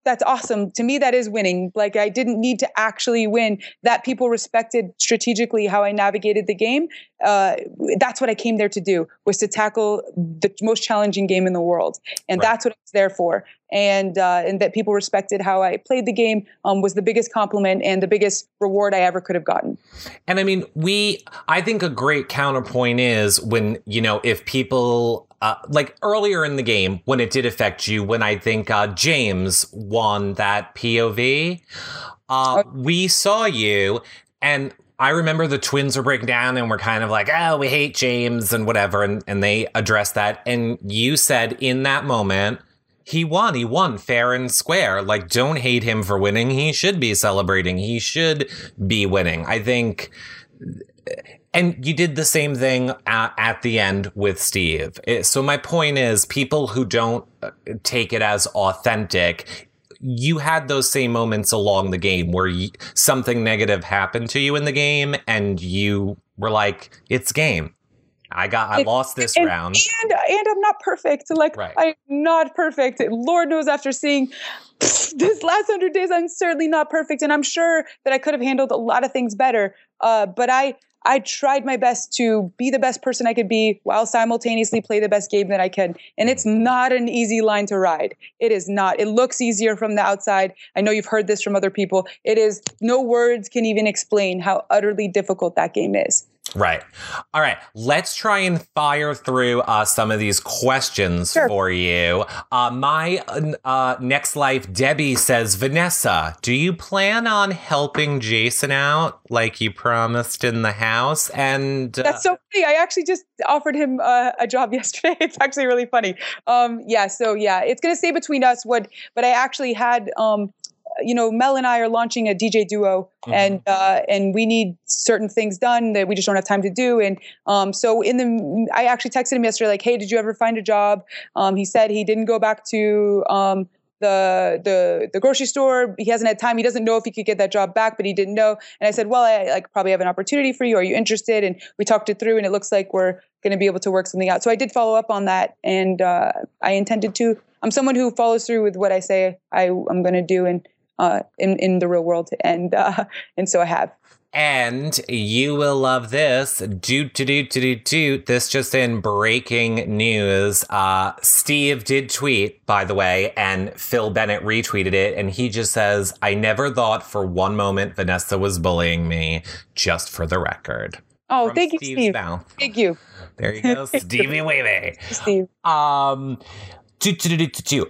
that's awesome. To me, that is winning. Like I didn't need to actually win. That people respected strategically how I navigated the game. Uh, that's what I came there to do was to tackle the most challenging game in the world, and right. that's what I was there for. And uh, and that people respected how I played the game um, was the biggest compliment and the biggest reward I ever could have gotten. And I mean, we. I think a great counterpoint is when you know if people uh, like earlier in the game when it did affect you, when I think uh, James won that POV, uh, we saw you and I remember the twins were breaking down and we're kind of like, oh, we hate James and whatever. And, and they addressed that. And you said in that moment, he won. He won fair and square. Like, don't hate him for winning. He should be celebrating. He should be winning. I think and you did the same thing at, at the end with Steve. It, so my point is, people who don't uh, take it as authentic, you had those same moments along the game where you, something negative happened to you in the game, and you were like, "It's game." I got I lost this and, round. And and I'm not perfect. Like right. I'm not perfect. Lord knows after seeing this last hundred days, I'm certainly not perfect. And I'm sure that I could have handled a lot of things better. Uh, but I I tried my best to be the best person I could be while simultaneously play the best game that I can. And it's not an easy line to ride. It is not. It looks easier from the outside. I know you've heard this from other people. It is, no words can even explain how utterly difficult that game is. Right. All right. Let's try and fire through uh, some of these questions sure. for you. Uh, my uh, next life, Debbie says, Vanessa, do you plan on helping Jason out like you promised in the house? And uh, that's so funny. I actually just offered him uh, a job yesterday. it's actually really funny. Um, yeah. So yeah, it's gonna stay between us. What? But I actually had um, you know, Mel and I are launching a DJ duo, mm-hmm. and uh, and we need certain things done that we just don't have time to do. And um, so in the, I actually texted him yesterday, like, hey, did you ever find a job? Um, he said he didn't go back to um, the the the grocery store. He hasn't had time. He doesn't know if he could get that job back, but he didn't know. And I said, well, I like probably have an opportunity for you. Are you interested? And we talked it through, and it looks like we're going to be able to work something out. So I did follow up on that, and uh, I intended to. I'm someone who follows through with what I say I, I'm going to do, and uh, in in the real world, and uh, and so I have. And you will love this. Do do do do do do. This just in breaking news. Uh, Steve did tweet, by the way, and Phil Bennett retweeted it, and he just says, "I never thought for one moment Vanessa was bullying me." Just for the record. Oh, thank Steve's you, Steve. Mouth. Thank you. There you go, Stevie Wavy. Steve. Um,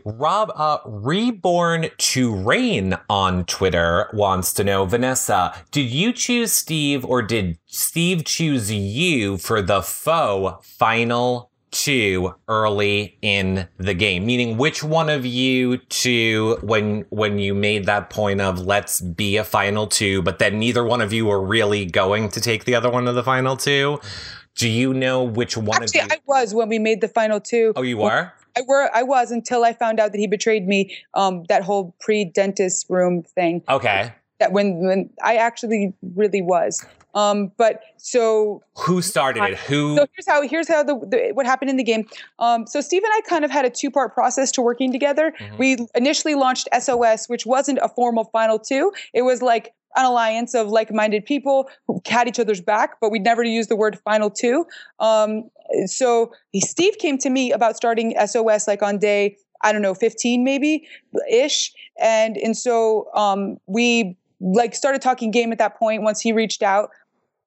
Rob, uh, Reborn to Reign on Twitter wants to know, Vanessa, did you choose Steve or did Steve choose you for the foe final two early in the game? Meaning, which one of you two, when when you made that point of let's be a final two, but then neither one of you were really going to take the other one to the final two? Do you know which one Actually, of you? I was when we made the final two. Oh, you were? I were I was until I found out that he betrayed me. Um, that whole pre dentist room thing. Okay. That when when I actually really was. Um, but so who started it? Who? So here's how here's how the, the, what happened in the game. Um, so Steve and I kind of had a two part process to working together. Mm-hmm. We initially launched SOS, which wasn't a formal final two. It was like an alliance of like-minded people who had each other's back, but we'd never use the word final two. Um, so Steve came to me about starting SOS like on day I don't know 15 maybe ish, and and so um, we like started talking game at that point. Once he reached out,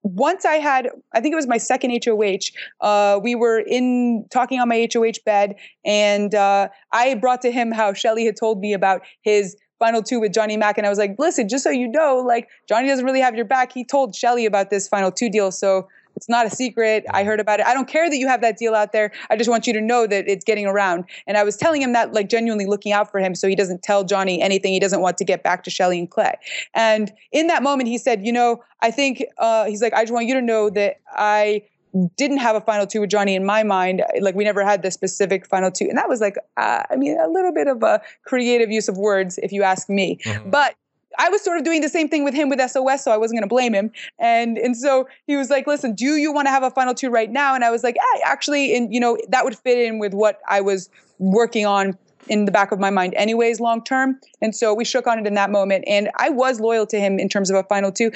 once I had, I think it was my second HOH, uh, we were in talking on my HOH bed, and uh, I brought to him how Shelly had told me about his final two with Johnny Mac. And I was like, listen, just so you know, like Johnny doesn't really have your back. He told Shelly about this final two deal. So it's not a secret. I heard about it. I don't care that you have that deal out there. I just want you to know that it's getting around. And I was telling him that, like, genuinely looking out for him so he doesn't tell Johnny anything he doesn't want to get back to Shelly and Clay. And in that moment, he said, You know, I think, uh, he's like, I just want you to know that I didn't have a final two with Johnny in my mind. Like we never had the specific final two, and that was like, uh, I mean, a little bit of a creative use of words, if you ask me. Mm-hmm. But I was sort of doing the same thing with him with SOS, so I wasn't going to blame him. And and so he was like, "Listen, do you want to have a final two right now?" And I was like, "I actually, and you know, that would fit in with what I was working on in the back of my mind anyways long term and so we shook on it in that moment. And i was loyal to him in terms of a final two.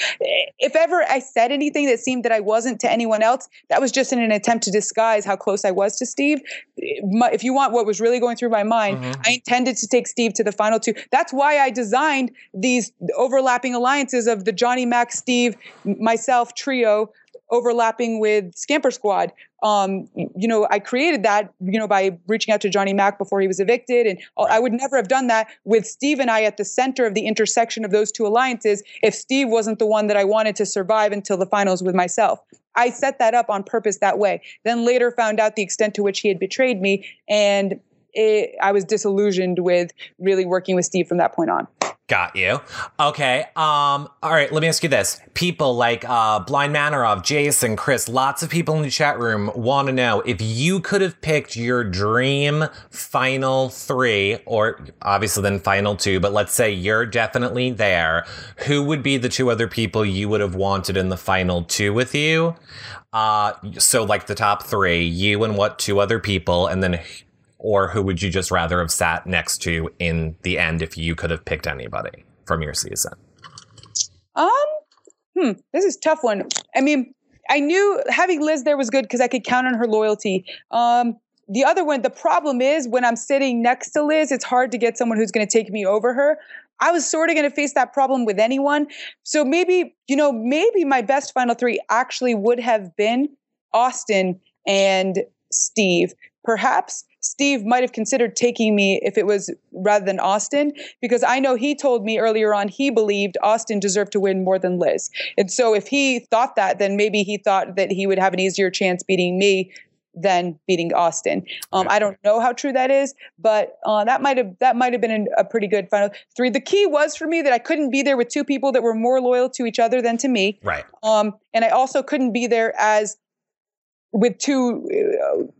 If ever i said anything that seemed that i wasn't to anyone else that was just in an attempt to disguise how close i was to steve. If you want what was really going through my mind mm-hmm. i intended to take steve to the final two. That's why i designed these overlapping alliances of the johnny mac steve myself trio overlapping with Scamper Squad. Um, you know, I created that, you know, by reaching out to Johnny Mac before he was evicted. And I would never have done that with Steve and I at the center of the intersection of those two alliances if Steve wasn't the one that I wanted to survive until the finals with myself. I set that up on purpose that way. Then later found out the extent to which he had betrayed me. And it, I was disillusioned with really working with Steve from that point on. Got you. Okay. Um, all right, let me ask you this. People like uh Blind Manorov, Jason, Chris, lots of people in the chat room want to know if you could have picked your dream final three, or obviously then final two, but let's say you're definitely there, who would be the two other people you would have wanted in the final two with you? Uh so like the top three, you and what two other people, and then or who would you just rather have sat next to in the end if you could have picked anybody from your season? Um, hmm, this is tough one. I mean, I knew having Liz there was good because I could count on her loyalty. Um, the other one, the problem is when I'm sitting next to Liz, it's hard to get someone who's going to take me over her. I was sort of going to face that problem with anyone. So maybe, you know, maybe my best final three actually would have been Austin and Steve. Perhaps Steve might have considered taking me if it was rather than Austin, because I know he told me earlier on he believed Austin deserved to win more than Liz. And so if he thought that, then maybe he thought that he would have an easier chance beating me than beating Austin. Um, I don't know how true that is, but uh, that might have that might have been a pretty good final three. The key was for me that I couldn't be there with two people that were more loyal to each other than to me. Right. Um, and I also couldn't be there as with two. Uh,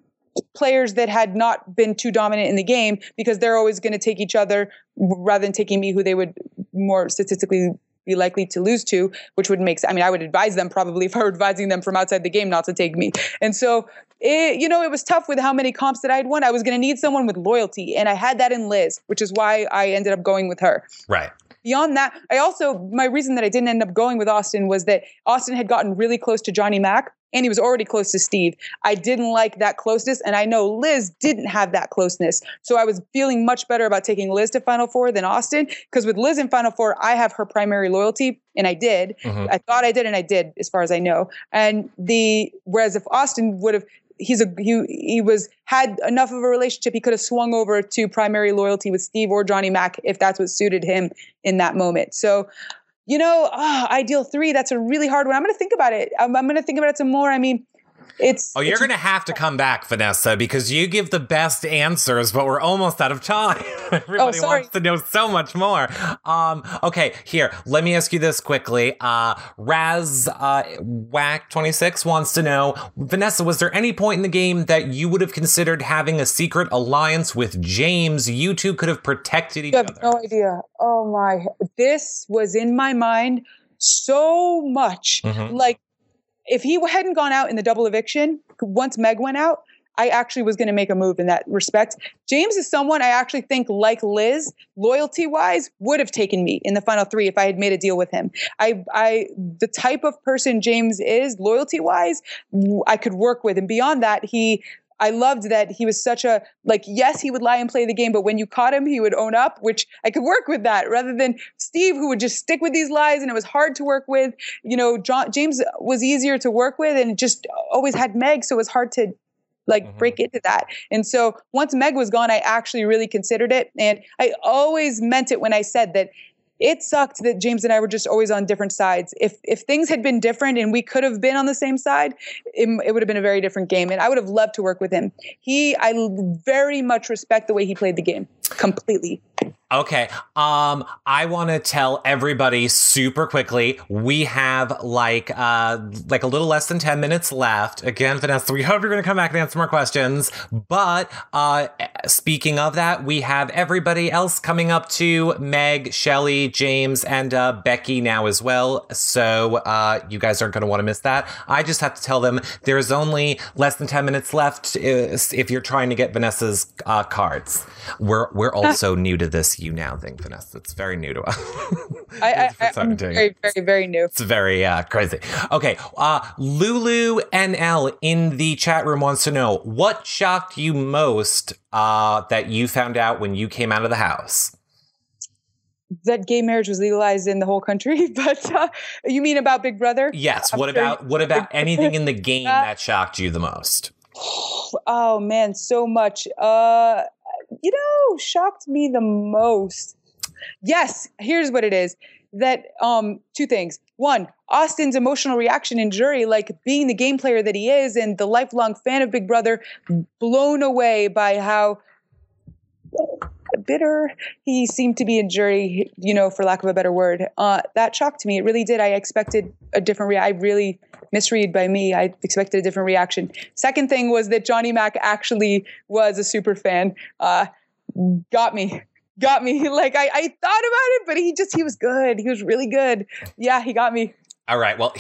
players that had not been too dominant in the game because they're always going to take each other rather than taking me who they would more statistically be likely to lose to, which would make I mean, I would advise them probably if I were advising them from outside the game not to take me. And so, it, you know, it was tough with how many comps that I had won. I was going to need someone with loyalty, and I had that in Liz, which is why I ended up going with her. Right. Beyond that, I also my reason that I didn't end up going with Austin was that Austin had gotten really close to Johnny Mac and he was already close to Steve. I didn't like that closeness, and I know Liz didn't have that closeness. So I was feeling much better about taking Liz to Final Four than Austin, because with Liz in Final Four, I have her primary loyalty, and I did. Mm-hmm. I thought I did, and I did, as far as I know. And the whereas if Austin would have he's a he he was had enough of a relationship he could have swung over to primary loyalty with Steve or Johnny Mac if that's what suited him in that moment. So you know, oh, ideal three, that's a really hard one. I'm going to think about it. I'm, I'm going to think about it some more. I mean, it's oh you're it's, gonna have to come back vanessa because you give the best answers but we're almost out of time. Everybody oh, wants to know so much more. Um okay here let me ask you this quickly. Uh raz uh whack 26 wants to know vanessa was there any point in the game that you would have considered having a secret alliance with james? You two could have protected each you have other. no idea. Oh my this was in my mind so much. Mm-hmm. like if he hadn't gone out in the double eviction, once Meg went out, I actually was going to make a move in that respect. James is someone I actually think, like Liz, loyalty wise, would have taken me in the final three if I had made a deal with him. I, I, the type of person James is, loyalty wise, I could work with. And beyond that, he I loved that he was such a like yes he would lie and play the game but when you caught him he would own up which I could work with that rather than Steve who would just stick with these lies and it was hard to work with you know John, James was easier to work with and just always had Meg so it was hard to like mm-hmm. break into that. And so once Meg was gone, I actually really considered it. And I always meant it when I said that it sucked that James and I were just always on different sides. If if things had been different and we could have been on the same side, it, it, would have been a very different game. And I would have loved to work with him. He, I very much respect the way he played the game completely. Okay. Um, I want to tell everybody super quickly. We have like uh like a little less than ten minutes left. Again, Vanessa, we hope you're going to come back and answer more questions. But uh, speaking of that, we have everybody else coming up to Meg, Shelly, James, and uh, Becky now as well. So uh, you guys aren't going to want to miss that. I just have to tell them there's only less than ten minutes left if you're trying to get Vanessa's uh, cards. We're we're also new to this you now thing, Vanessa. It's very new to us. I, I, I'm very, very, very new. It's very uh, crazy. Okay, uh, Lulu NL in the chat room wants to know what shocked you most uh, that you found out when you came out of the house. That gay marriage was legalized in the whole country, but uh, you mean about Big Brother? Yes. I'm what sure about what about anything in the game that shocked you the most? Oh man, so much. Uh you know, shocked me the most. Yes, here's what it is. That um two things. One, Austin's emotional reaction in jury, like being the game player that he is and the lifelong fan of Big Brother, blown away by how bitter he seemed to be in jury, you know, for lack of a better word. Uh, that shocked me. It really did. I expected a different re- I really misread by me. I expected a different reaction. Second thing was that Johnny Mac actually was a super fan. Uh, got me. Got me. Like I, I thought about it, but he just he was good. He was really good. Yeah, he got me. All right. Well,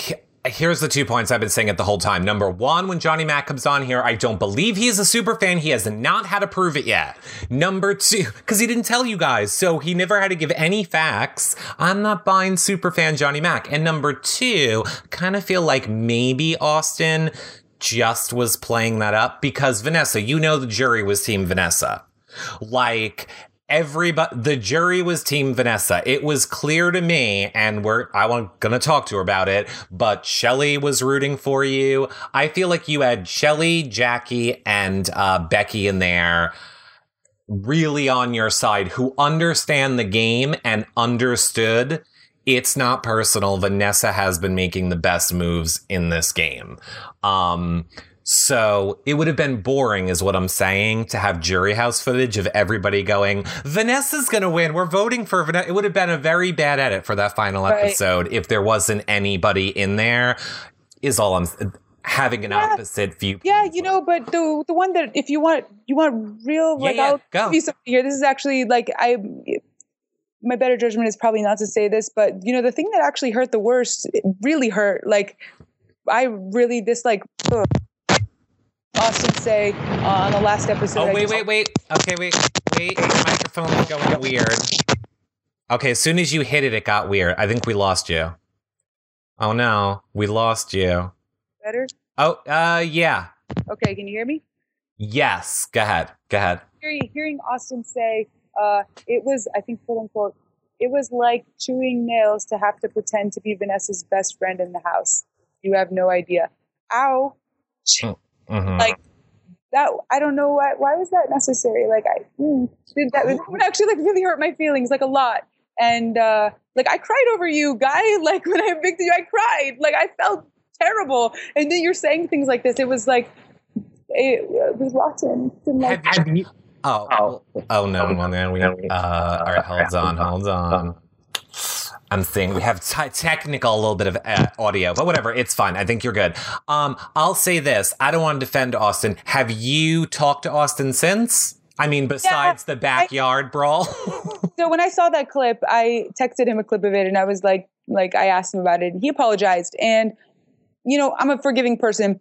Here's the two points I've been saying it the whole time. Number one, when Johnny Mac comes on here, I don't believe he is a super fan. He has not had to prove it yet. Number two, because he didn't tell you guys, so he never had to give any facts. I'm not buying super fan Johnny Mac. And number two, kind of feel like maybe Austin just was playing that up because Vanessa, you know the jury was team Vanessa. Like everybody the jury was team vanessa. It was clear to me and we're i want gonna talk to her about it but shelly was rooting for you. I feel like you had shelly jackie and uh, becky in there really on your side who understand the game and understood it's not personal. Vanessa has been making the best moves in this game. Um so it would have been boring, is what I'm saying, to have jury house footage of everybody going, Vanessa's going to win. We're voting for Vanessa. It would have been a very bad edit for that final right. episode if there wasn't anybody in there, is all I'm having an yeah. opposite view. Yeah, you know, but the the one that if you want you want real yeah, like yeah, I'll go. give you something here. This is actually like I my better judgment is probably not to say this, but you know, the thing that actually hurt the worst, really hurt. Like I really this like ugh, Austin say uh, on the last episode. Oh, wait, wait, wait. Okay, wait, wait. Your microphone's going weird. Okay, as soon as you hit it, it got weird. I think we lost you. Oh no, we lost you. Better? Oh, uh, yeah. Okay, can you hear me? Yes. Go ahead. Go ahead. Hearing, hearing Austin say, uh, it was, I think, quote unquote, it was like chewing nails to have to pretend to be Vanessa's best friend in the house. You have no idea. Ow. Mm. Mm-hmm. Like that, I don't know why. Why was that necessary? Like I, mm, that would actually like really hurt my feelings like a lot. And uh, like I cried over you, guy. Like when I evicted you, I cried. Like I felt terrible. And then you're saying things like this. It was like it, it was rotten. Like, have, have you, oh, oh, oh no, well, man, we have. Uh, all right, hold on, hold on. I'm saying we have t- technical a little bit of uh, audio, but whatever, it's fine. I think you're good. Um, I'll say this: I don't want to defend Austin. Have you talked to Austin since? I mean, besides yeah, the backyard I, brawl. so when I saw that clip, I texted him a clip of it, and I was like, like I asked him about it, and he apologized. And you know, I'm a forgiving person.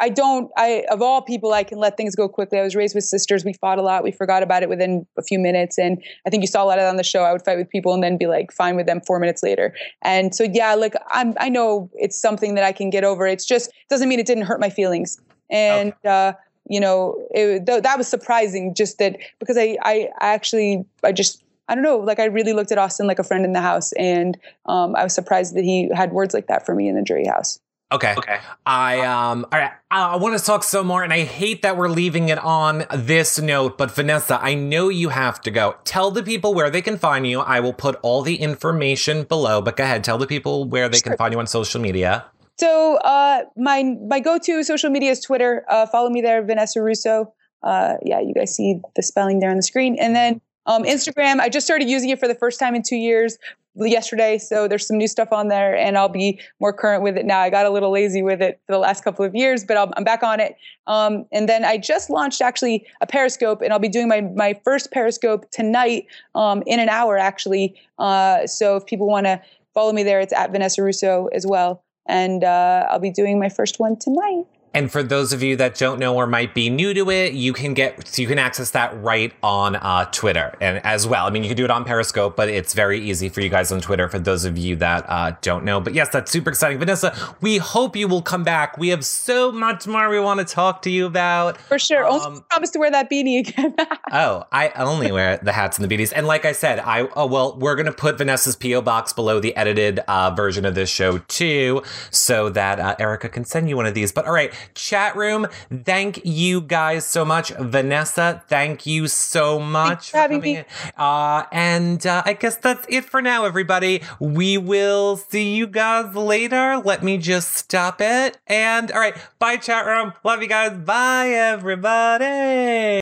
I don't, I, of all people, I can let things go quickly. I was raised with sisters. We fought a lot. We forgot about it within a few minutes. And I think you saw a lot of that on the show. I would fight with people and then be like fine with them four minutes later. And so, yeah, like I'm, I know it's something that I can get over. It's just, doesn't mean it didn't hurt my feelings. And, okay. uh, you know, it, th- that was surprising just that because I, I, I actually, I just, I don't know, like I really looked at Austin like a friend in the house. And um, I was surprised that he had words like that for me in the jury house. Okay. Okay. I um all right. I want to talk some more and I hate that we're leaving it on this note, but Vanessa, I know you have to go. Tell the people where they can find you. I will put all the information below, but go ahead, tell the people where they can find you on social media. So, uh my my go-to social media is Twitter. Uh follow me there, Vanessa Rousso. Uh yeah, you guys see the spelling there on the screen. And then Um, Instagram, I just started using it for the first time in two years yesterday. So there's some new stuff on there, and I'll be more current with it now. I got a little lazy with it for the last couple of years, but i am back on it. Um, and then I just launched actually a Periscope, and I'll be doing my my first Periscope tonight um, in an hour actually. Uh, so if people want to follow me there, it's at Vanessa Rousso as well, and uh, I'll be doing my first one tonight. And for those of you that don't know or might be new to it, you can get you can access that right on uh, Twitter and as well. I mean, you can do it on Periscope, but it's very easy for you guys on Twitter. For those of you that uh, don't know, but yes, that's super exciting, Vanessa. We hope you will come back. We have so much more we want to talk to you about. For sure. Um, also promise to wear that beanie again. oh, I only wear the hats and the beanies. And like I said, I oh well, we're gonna put Vanessa's PO box below the edited uh, version of this show too, so that uh, Erica can send you one of these. But all right chat room. Thank you guys so much. Vanessa, thank you so much for, for coming in. Uh, and uh, I guess that's it for now, everybody. We will see you guys later. Let me just stop it. And all right, bye, chat room. Love you guys. Bye, everybody.